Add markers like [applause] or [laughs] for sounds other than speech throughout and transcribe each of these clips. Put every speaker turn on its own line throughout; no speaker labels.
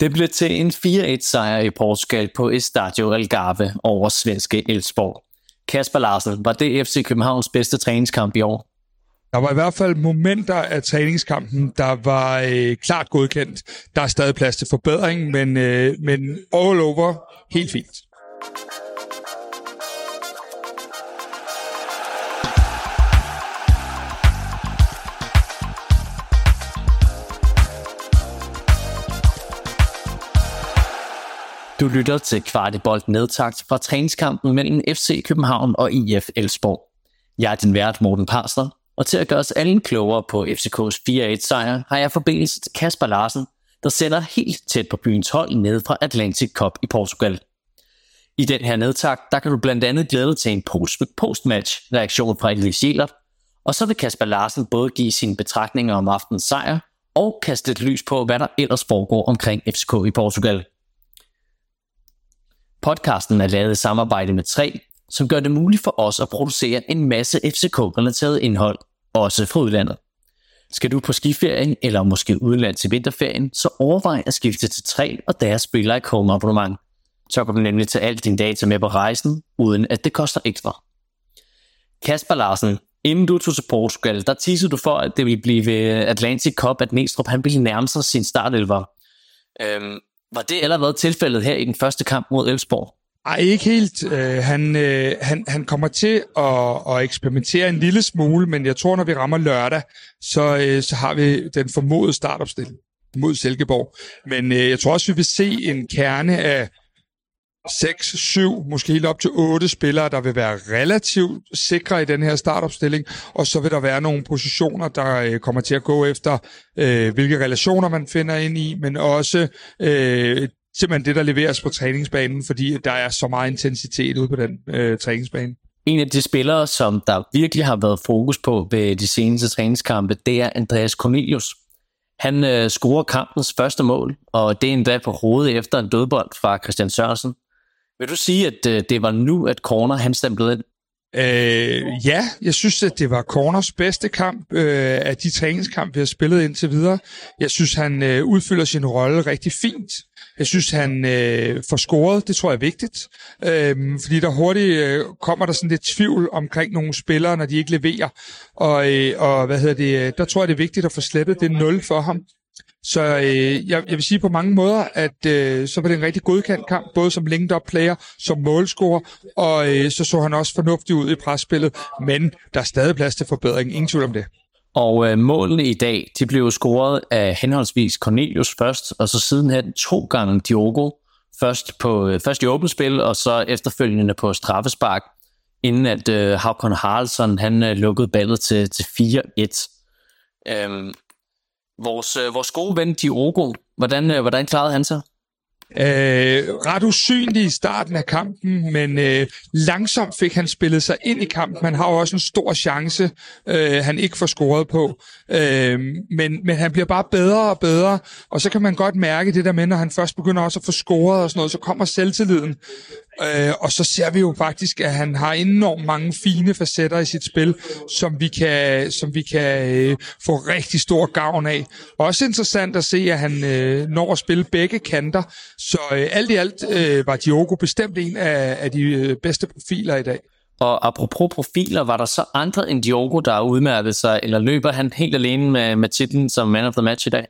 Det blev til en 4-1 sejr i Portugal på Estadio Algarve over svenske Elfsborg. Kasper Larsen, var det FC Københavns bedste træningskamp i år?
Der var i hvert fald momenter af træningskampen, der var øh, klart godkendt. Der er stadig plads til forbedring, men, øh, men all over helt fint.
Du lytter til Kvartibolt nedtagt fra træningskampen mellem FC København og IF Elsborg. Jeg er din vært Morten Parsler, og til at gøre os alle klogere på FCK's 4-1 sejr, har jeg forbindelse til Kasper Larsen, der sender helt tæt på byens hold ned fra Atlantic Cup i Portugal. I den her nedtakt, der kan du blandt andet glæde dig til en post-match reaktion fra Elie Jelert, og så vil Kasper Larsen både give sine betragtninger om aftens sejr, og kaste et lys på, hvad der ellers foregår omkring FCK i Portugal. Podcasten er lavet i samarbejde med 3, som gør det muligt for os at producere en masse FCK-relateret indhold, også fra udlandet. Skal du på skiferie eller måske udland til vinterferien, så overvej at skifte til 3 og deres spiller i home abonnement. Så kan du nemlig tage alt din data med på rejsen, uden at det koster ekstra. Kasper Larsen, inden du tog til Portugal, der tissede du for, at det ville blive ved Atlantic Cup, at Næstrup han ville nærme sig sin startelver. Øhm, var det allerede tilfældet her i den første kamp mod Elfsborg?
Nej, ikke helt. Øh, han, øh, han, han kommer til at, at eksperimentere en lille smule, men jeg tror, når vi rammer lørdag, så, øh, så har vi den formodede startopstilling mod Silkeborg. Men øh, jeg tror også, vi vil se en kerne af 6, 7, måske helt op til 8 spillere, der vil være relativt sikre i den her startopstilling, og så vil der være nogle positioner, der øh, kommer til at gå efter, øh, hvilke relationer man finder ind i, men også øh, simpelthen det, der leveres på træningsbanen, fordi der er så meget intensitet ude på den øh, træningsbane.
En af de spillere, som der virkelig har været fokus på ved de seneste træningskampe, det er Andreas Cornelius. Han øh, scorer kampens første mål, og det er endda på hovedet efter en dødbold fra Christian Sørensen. Vil du sige, at øh, det var nu, at Corner han stemplede ind?
Øh, ja, jeg synes, at det var Corners bedste kamp øh, af de træningskamp, vi har spillet indtil videre. Jeg synes, han øh, udfylder sin rolle rigtig fint. Jeg synes, han øh, får scoret. Det tror jeg er vigtigt. Øh, fordi der hurtigt øh, kommer der sådan lidt tvivl omkring nogle spillere, når de ikke leverer. Og, øh, og hvad hedder det, øh, der tror jeg, det er vigtigt at få slettet det 0 for ham. Så øh, jeg, jeg vil sige på mange måder, at øh, så var det en rigtig godkendt kamp, både som linked up player, som målscorer, og øh, så så han også fornuftig ud i presspillet, men der er stadig plads til forbedring, ingen tvivl om det.
Og øh, målene i dag, de blev scoret af henholdsvis Cornelius først, og så sidenhen to gange Diogo, først, på, øh, først i åbent spil, og så efterfølgende på straffespark, inden at øh, Havkon Haraldsson han øh, lukkede ballet til, til 4-1. Øhm, Vores, øh, vores gode ven Diogo, hvordan, øh, hvordan klarede han sig?
Øh, ret usynlig i starten af kampen, men øh, langsomt fik han spillet sig ind i kampen. Han har jo også en stor chance, øh, han ikke får scoret på. Øh, men, men han bliver bare bedre og bedre, og så kan man godt mærke det der med, når han først begynder også at få scoret og sådan noget, så kommer selvtilliden. Øh, og så ser vi jo faktisk, at han har enormt mange fine facetter i sit spil, som vi kan, som vi kan øh, få rigtig stor gavn af. Også interessant at se, at han øh, når at spille begge kanter. Så øh, alt i alt øh, var Diogo bestemt en af, af de øh, bedste profiler i dag.
Og apropos profiler, var der så andre end Diogo, der udmærkede sig, eller løber han helt alene med, med titlen som man of the match i dag?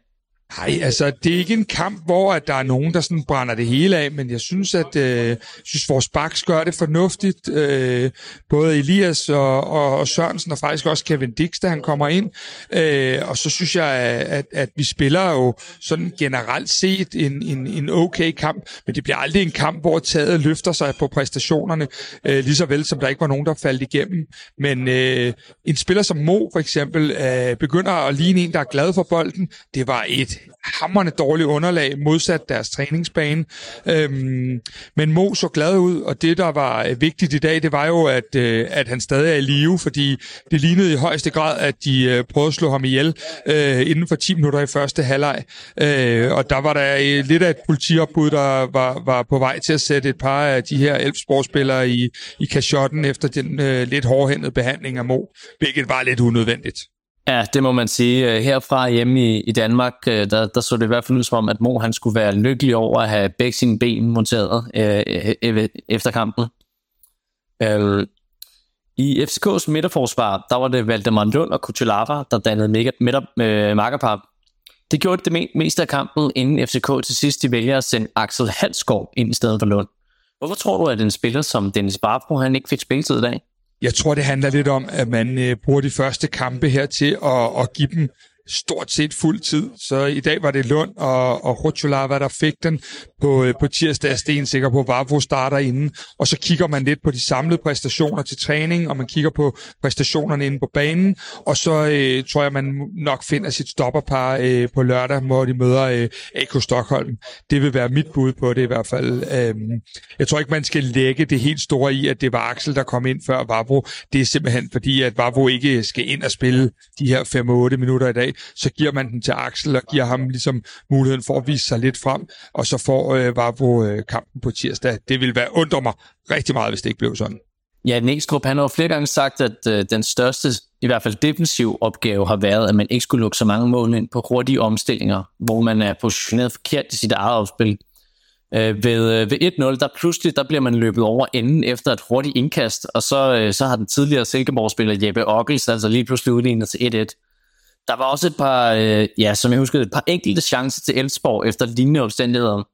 Nej, altså det er ikke en kamp, hvor at der er nogen, der sådan brænder det hele af, men jeg synes, at øh, synes, vores baks gør det fornuftigt. Øh, både Elias og, og, og Sørensen, og faktisk også Kevin Dix, da han kommer ind. Øh, og så synes jeg, at, at vi spiller jo sådan generelt set en, en, en okay kamp, men det bliver aldrig en kamp, hvor taget løfter sig på præstationerne, øh, lige så vel som der ikke var nogen, der faldt igennem. Men øh, en spiller som Mo for eksempel øh, begynder at ligne en, der er glad for bolden. Det var et hammerne dårligt underlag, modsat deres træningsbane. Øhm, men Mo så glad ud, og det, der var øh, vigtigt i dag, det var jo, at, øh, at han stadig er i live, fordi det lignede i højeste grad, at de øh, prøvede at slå ham ihjel øh, inden for 10 minutter i første halvleg. Øh, og der var der øh, lidt af et politiopbud, der var, var på vej til at sætte et par af de her elfsportspillere i, i kashotten efter den øh, lidt hårdhændede behandling af Mo, hvilket var lidt unødvendigt.
Ja, det må man sige. Øh, herfra hjemme i, i Danmark, øh, der, der så det i hvert fald ud som om, at Mo han skulle være lykkelig over at have begge sine ben monteret øh, øh efter kampen. Øh, I FCK's midterforsvar, der var det Valdemar Lund og Kuchulava, der dannede midter, midter, øh, makkerpar. Det gjorde det meste af kampen, inden FCK til sidst de vælger at sende Axel Halsgaard ind i stedet for Lund. Hvorfor tror du, at en spiller som Dennis Barbro, han ikke fik spilletid i dag?
Jeg tror, det handler lidt om, at man øh, bruger de første kampe her til at, at give dem stort set fuld tid. Så i dag var det Lund og, og Rutschulava, der fik den på, øh, på tirsdag. Altså, Sten sikker på, Vavro starter inden. Og så kigger man lidt på de samlede præstationer til træning, og man kigger på præstationerne inde på banen. Og så øh, tror jeg, man nok finder sit stopperpar øh, på lørdag, hvor de møder øh, AK Stockholm. Det vil være mit bud på det i hvert fald. Øh, jeg tror ikke, man skal lægge det helt store i, at det var Axel, der kom ind før Vavro. Det er simpelthen fordi, at Vavro ikke skal ind og spille de her 5-8 minutter i dag så giver man den til Axel og giver ham ligesom muligheden for at vise sig lidt frem, og så får øh, Vavro øh, kampen på tirsdag. Det vil være undre mig rigtig meget, hvis det ikke blev sådan.
Ja, Næstrup, han har jo flere gange sagt, at øh, den største, i hvert fald defensiv opgave har været, at man ikke skulle lukke så mange mål ind på hurtige omstillinger, hvor man er positioneret forkert i sit eget opspil. Øh, ved, øh, ved 1-0, der pludselig der bliver man løbet over enden efter et hurtigt indkast, og så, øh, så har den tidligere Silkeborg-spiller Jeppe Ockels altså lige pludselig udlignet til 1-1. Der var også et par, øh, ja, som jeg husker, et par enkelte chancer til Elfsborg efter lignende omstændigheder.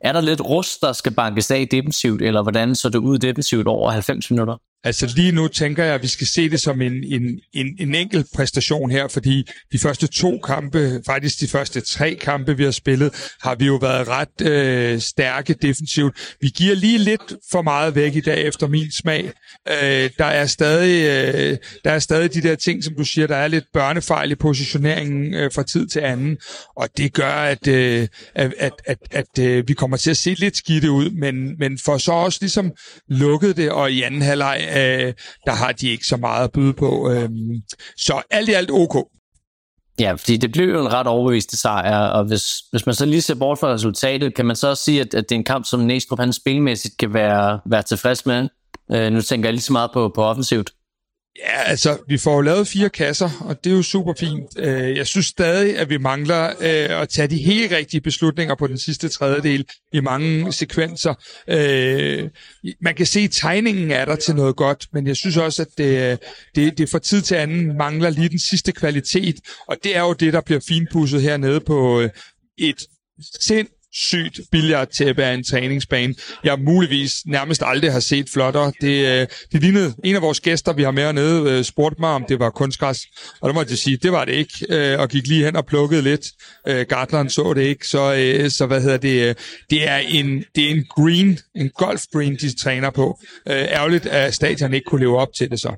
Er der lidt rust, der skal bankes af defensivt, eller hvordan så det ud defensivt over 90 minutter?
Altså lige nu tænker jeg, at vi skal se det som en, en, en, en enkelt præstation her, fordi de første to kampe, faktisk de første tre kampe, vi har spillet, har vi jo været ret øh, stærke defensivt. Vi giver lige lidt for meget væk i dag efter min smag. Øh, der, er stadig, øh, der er stadig de der ting, som du siger, der er lidt børnefejl i positioneringen øh, fra tid til anden, og det gør, at, øh, at, at, at, at øh, vi kommer til at se lidt skidte ud, men, men for så også ligesom lukket det, og i anden halvleg øh, der har de ikke så meget at byde på. Øh, så alt i alt ok.
Ja, fordi det blev jo en ret overbevist sejr, og hvis, hvis man så lige ser bort fra resultatet, kan man så også sige, at, at det er en kamp, som Næstrup han spilmæssigt kan være, være tilfreds med. Øh, nu tænker jeg lige så meget på, på offensivt.
Ja, altså, vi får jo lavet fire kasser, og det er jo super fint. Øh, jeg synes stadig, at vi mangler øh, at tage de helt rigtige beslutninger på den sidste tredjedel i mange sekvenser. Øh, man kan se, at tegningen er der til noget godt, men jeg synes også, at det, det, det fra tid til anden mangler lige den sidste kvalitet, og det er jo det, der bliver finpudset hernede på et sind sygt billiardtæppe af en træningsbane, jeg muligvis nærmest aldrig har set flottere. Det, øh, det lignede en af vores gæster, vi har med hernede, øh, spurgte mig, om det var kunstgræs, og der måtte jeg sige, det var det ikke, øh, og gik lige hen og plukkede lidt. Øh, Gartleren så det ikke, så, øh, så hvad hedder det, øh, det er en, det er en green, en golf green, de træner på. Ærgerligt, at stadion ikke kunne leve op til det så.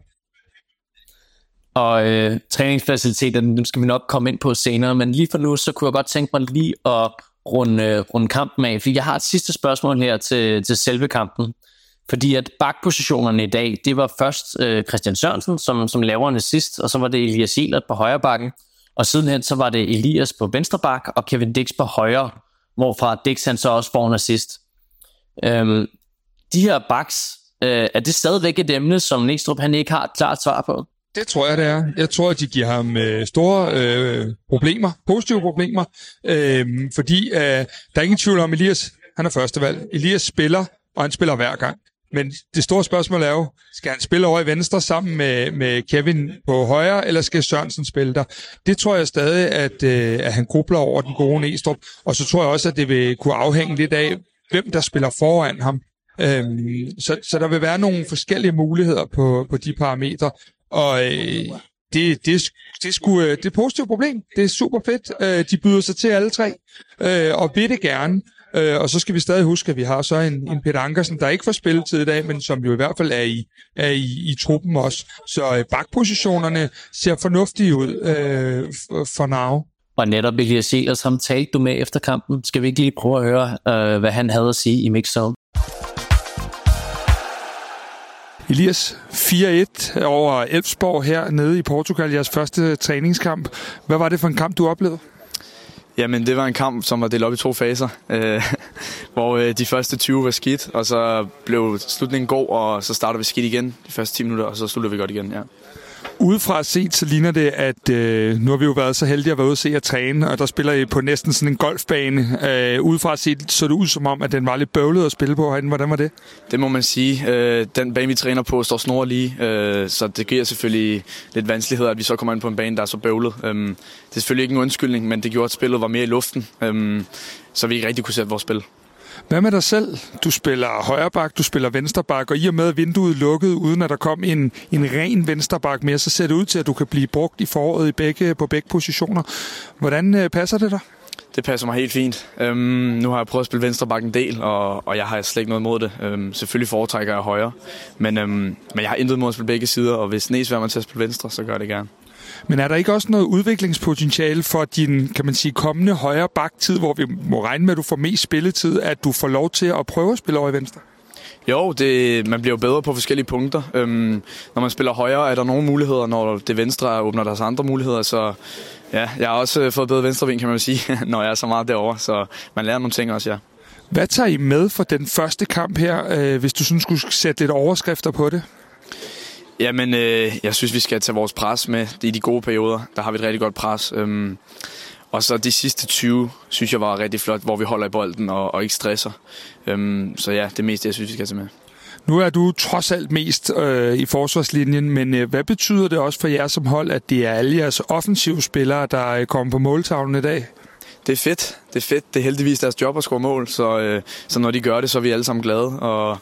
Og øh, træningsfaciliteterne, dem skal vi nok komme ind på senere, men lige for nu, så kunne jeg godt tænke mig lige at runde, runde kampen af, fordi jeg har et sidste spørgsmål her til, til selve kampen. Fordi at bakpositionerne i dag, det var først øh, Christian Sørensen, som, som laver en assist, og så var det Elias Elert på højre bakken, og sidenhen så var det Elias på venstre bak, og Kevin Dix på højre, hvorfra Dix han så også får en assist. Øhm, de her backs, øh, er det stadigvæk et emne, som Næstrup han ikke har et klart svar på?
Det tror jeg, det er. Jeg tror, at de giver ham øh, store øh, problemer, positive problemer, øh, fordi øh, der er ingen tvivl om, Elias han er førstevalg. Elias spiller, og han spiller hver gang. Men det store spørgsmål er jo, skal han spille over i venstre sammen med, med Kevin på højre, eller skal Sørensen spille der? Det tror jeg stadig, at, øh, at han grubler over den gode Næstrup, og så tror jeg også, at det vil kunne afhænge lidt af, hvem der spiller foran ham. Øhm, så, så der vil være nogle forskellige muligheder på, på de parametre. Og øh, det, det, det, er sgu, øh, det er et positivt problem. Det er super fedt. Øh, de byder sig til alle tre, øh, og vil det gerne. Øh, og så skal vi stadig huske, at vi har så en, en Peter Ankersen, der ikke får spilletid i dag, men som jo i hvert fald er i, er i, i truppen også. Så øh, bakpositionerne ser fornuftige ud øh, for now.
Og netop Elias Elers, ham talte du med efter kampen. Skal vi ikke lige prøve at høre, øh, hvad han havde at sige i mixzone?
Elias, 4-1 over Elfsborg her nede i Portugal, jeres første træningskamp. Hvad var det for en kamp, du oplevede?
Jamen, det var en kamp, som var delt op i to faser, øh, [laughs] hvor øh, de første 20 var skidt, og så blev slutningen god, og så starter vi skidt igen de første 10 minutter, og så slutter vi godt igen, ja.
Udefra set, så ligner det, at øh, nu har vi jo været så heldige at være ude og se at træne, og der spiller I på næsten sådan en golfbane. Øh, udefra set så det ud som om, at den var lidt bøvlet at spille på herinde. Hvordan var det?
Det må man sige. Øh, den bane, vi træner på, står snor lige, øh, så det giver selvfølgelig lidt vanskeligheder, at vi så kommer ind på en bane, der er så bøvlet. Øh, det er selvfølgelig ikke en undskyldning, men det gjorde, at spillet var mere i luften, øh, så vi ikke rigtig kunne sætte vores spil.
Hvad med dig selv? Du spiller højreback, du spiller venstreback, og i og med at vinduet lukkede, uden at der kom en, en ren venstreback mere, så ser det ud til, at du kan blive brugt i foråret i begge, på begge positioner. Hvordan øh, passer det dig?
Det passer mig helt fint. Øhm, nu har jeg prøvet at spille venstreback en del, og, og jeg har slet ikke noget imod det. Øhm, selvfølgelig foretrækker jeg højre, men, øhm, men jeg har intet mod at spille begge sider, og hvis Næs mig til at spille venstre, så gør det gerne.
Men er der ikke også noget udviklingspotentiale for din, kan man sige, kommende højre baktid, hvor vi må regne med, at du får mest spilletid, at du får lov til at prøve at spille over i venstre?
Jo, det, man bliver jo bedre på forskellige punkter. Øhm, når man spiller højre, er der nogle muligheder, når det venstre åbner der andre muligheder, så ja, jeg har også fået bedre venstreving, kan man sige, [laughs] når jeg er så meget derovre, så man lærer nogle ting også, ja.
Hvad tager I med for den første kamp her, øh, hvis du sådan skulle sætte lidt overskrifter på det?
Jamen, øh, jeg synes, vi skal tage vores pres med. Det er de gode perioder. Der har vi et rigtig godt pres. Øhm, og så de sidste 20, synes jeg var rigtig flot, hvor vi holder i bolden og, og ikke stresser. Øhm, så ja, det meste, jeg synes, vi skal tage med.
Nu er du trods alt mest øh, i forsvarslinjen, men øh, hvad betyder det også for jer som hold, at det er alle jeres offensive spillere, der øh, kommer på måltavlen i dag?
Det er fedt. Det er fedt. Det er heldigvis deres job at score mål, så, øh, så når de gør det, så er vi alle sammen glade. Og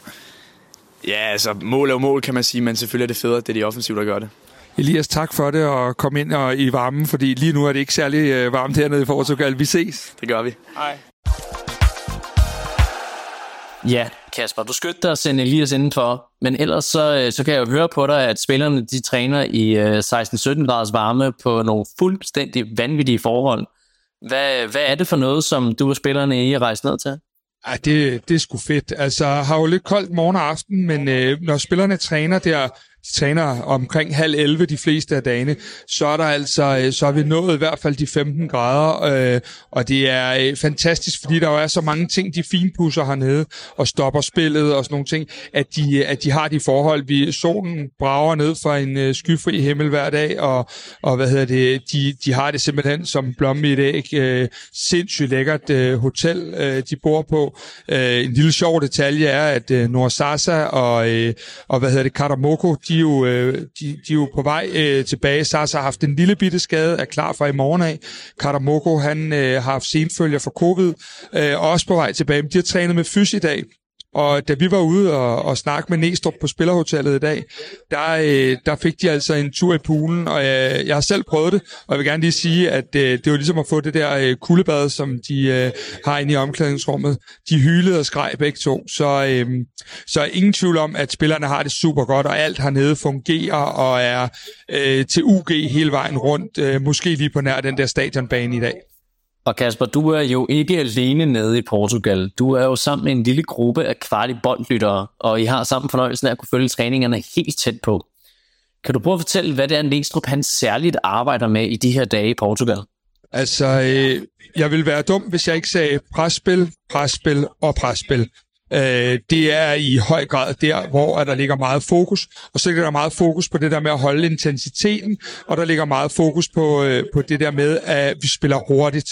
Ja, altså mål er jo mål, kan man sige, men selvfølgelig er det federe, at det er de offensive, der gør det.
Elias, tak for det, og kom ind og i varmen, fordi lige nu er det ikke særlig øh, varmt hernede i Portugal. Vi ses.
Det gør vi.
Hej.
Ja, Kasper, du skyndte dig at sende Elias indenfor, men ellers så, øh, så kan jeg jo høre på dig, at spillerne de træner i 16-17 graders varme på nogle fuldstændig vanvittige forhold. Hvad, hvad er det for noget, som du og spillerne i er rejst ned til?
Ej, det, det er sgu fedt. Altså, har jo lidt koldt morgen og aften, men øh, når spillerne træner der de træner omkring halv 11 de fleste af dagene, så er der altså, øh, så er vi nået i hvert fald de 15 grader, øh, og det er øh, fantastisk, fordi der jo er så mange ting, de finpusser hernede, og stopper spillet og sådan nogle ting, at de, øh, at de har de forhold. Vi, solen brager ned fra en øh, skyfri himmel hver dag, og, og hvad hedder det, de, de har det simpelthen som blomme i et æg. Øh, sindssygt lækkert øh, hotel, øh, de bor på. Øh, en lille sjov detalje er, at øh, Norsasa og, øh, og hvad hedder det, Katamoko, de de er jo, øh, de, de er jo på vej øh, tilbage. Sasa har haft en lille bitte skade, er klar for i morgen af. Katamoko, han øh, har haft senfølger for covid, øh, også på vej tilbage. de har trænet med fys i dag, og da vi var ude og, og snakke med Næstrup på Spillerhotellet i dag, der, øh, der fik de altså en tur i poolen, og øh, jeg har selv prøvet det, og jeg vil gerne lige sige, at øh, det var ligesom at få det der øh, kuldebad, som de øh, har inde i omklædningsrummet. De hylede og skreg begge to, så, øh, så ingen tvivl om, at spillerne har det super godt, og alt hernede fungerer og er øh, til UG hele vejen rundt, øh, måske lige på nær den der stadionbane i dag.
Og Kasper, du er jo ikke alene nede i Portugal. Du er jo sammen med en lille gruppe af kvartig boldlyttere, og I har sammen fornøjelsen af at kunne følge træningerne helt tæt på. Kan du prøve at fortælle, hvad det er, Næstrup han særligt arbejder med i de her dage i Portugal?
Altså, øh, jeg vil være dum, hvis jeg ikke sagde presspil, presspil og presspil. Øh, det er i høj grad der, hvor der ligger meget fokus, og så ligger der meget fokus på det der med at holde intensiteten, og der ligger meget fokus på, øh, på det der med, at vi spiller hurtigt.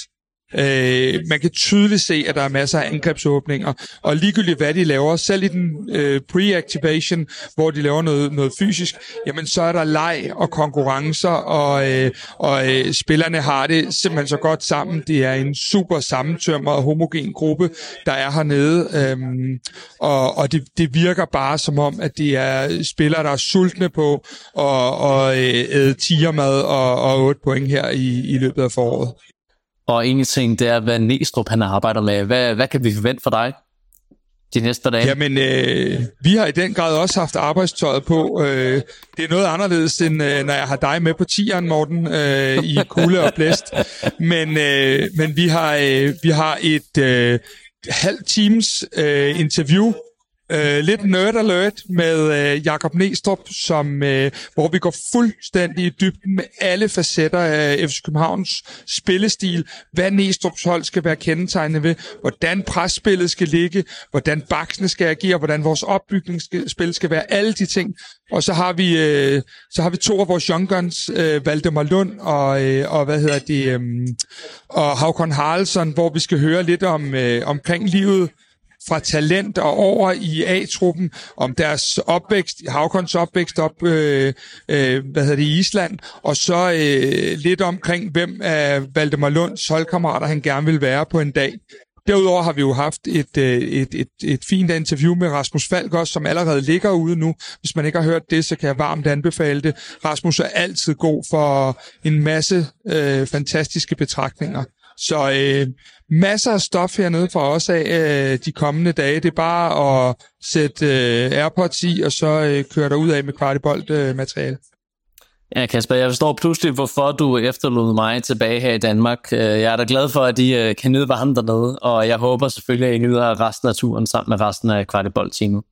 Øh, man kan tydeligt se, at der er masser af angrebsåbninger, og ligegyldigt hvad de laver, selv i den øh, pre-activation, hvor de laver noget, noget fysisk, jamen så er der leg og konkurrencer, og, øh, og øh, spillerne har det simpelthen så godt sammen. Det er en super sammentømret homogen gruppe, der er hernede, øh, og, og det, det virker bare som om, at det er spillere, der er sultne på at, og øh, æde tigermad og, og 8 point her i, i løbet af foråret.
Og en ting, det er, hvad Næstrup han arbejder med. Hvad, hvad kan vi forvente for dig de næste dage?
Jamen, øh, vi har i den grad også haft arbejdstøjet på. Øh, det er noget anderledes, end øh, når jeg har dig med på tieren, Morten, øh, i kulde og blæst. Men, øh, men vi har, øh, vi har et øh, halvt times øh, interview øh, lidt nerd alert med øh, Jakob Næstrup, som, øh, hvor vi går fuldstændig i dybden med alle facetter af FC Københavns spillestil, hvad Næstrups hold skal være kendetegnet ved, hvordan presspillet skal ligge, hvordan baksene skal agere, hvordan vores opbygningsspil skal være, alle de ting. Og så har vi øh, så har vi to af vores young guns, øh, Valdemar Lund og, øh, og hvad hedder det, øh, og Havkon Haraldsson, hvor vi skal høre lidt om øh, omkring livet fra talent og over i A-truppen, om deres opvækst, Havkons opvækst op, øh, øh, hvad hedder det, i Island, og så øh, lidt omkring, hvem af Valdemar Lunds holdkammerater han gerne vil være på en dag. Derudover har vi jo haft et, øh, et, et, et fint interview med Rasmus Falk også, som allerede ligger ude nu. Hvis man ikke har hørt det, så kan jeg varmt anbefale det. Rasmus er altid god for en masse øh, fantastiske betragtninger. Så øh, masser af stof hernede for os af øh, de kommende dage. Det er bare at sætte øh, AirPods i, og så øh, køre dig ud af med kvartibolt øh, materiale.
Ja, Kasper, jeg forstår pludselig, hvorfor du efterlod mig tilbage her i Danmark. Øh, jeg er da glad for, at I øh, kan nyde varmen dernede, og jeg håber selvfølgelig, at I nyder resten af turen sammen med resten af kvartibolt-teamet.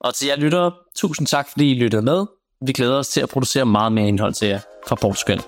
Og til jer lyttere, tusind tak, fordi I lyttede med. Vi glæder os til at producere meget mere indhold til jer fra Portugal.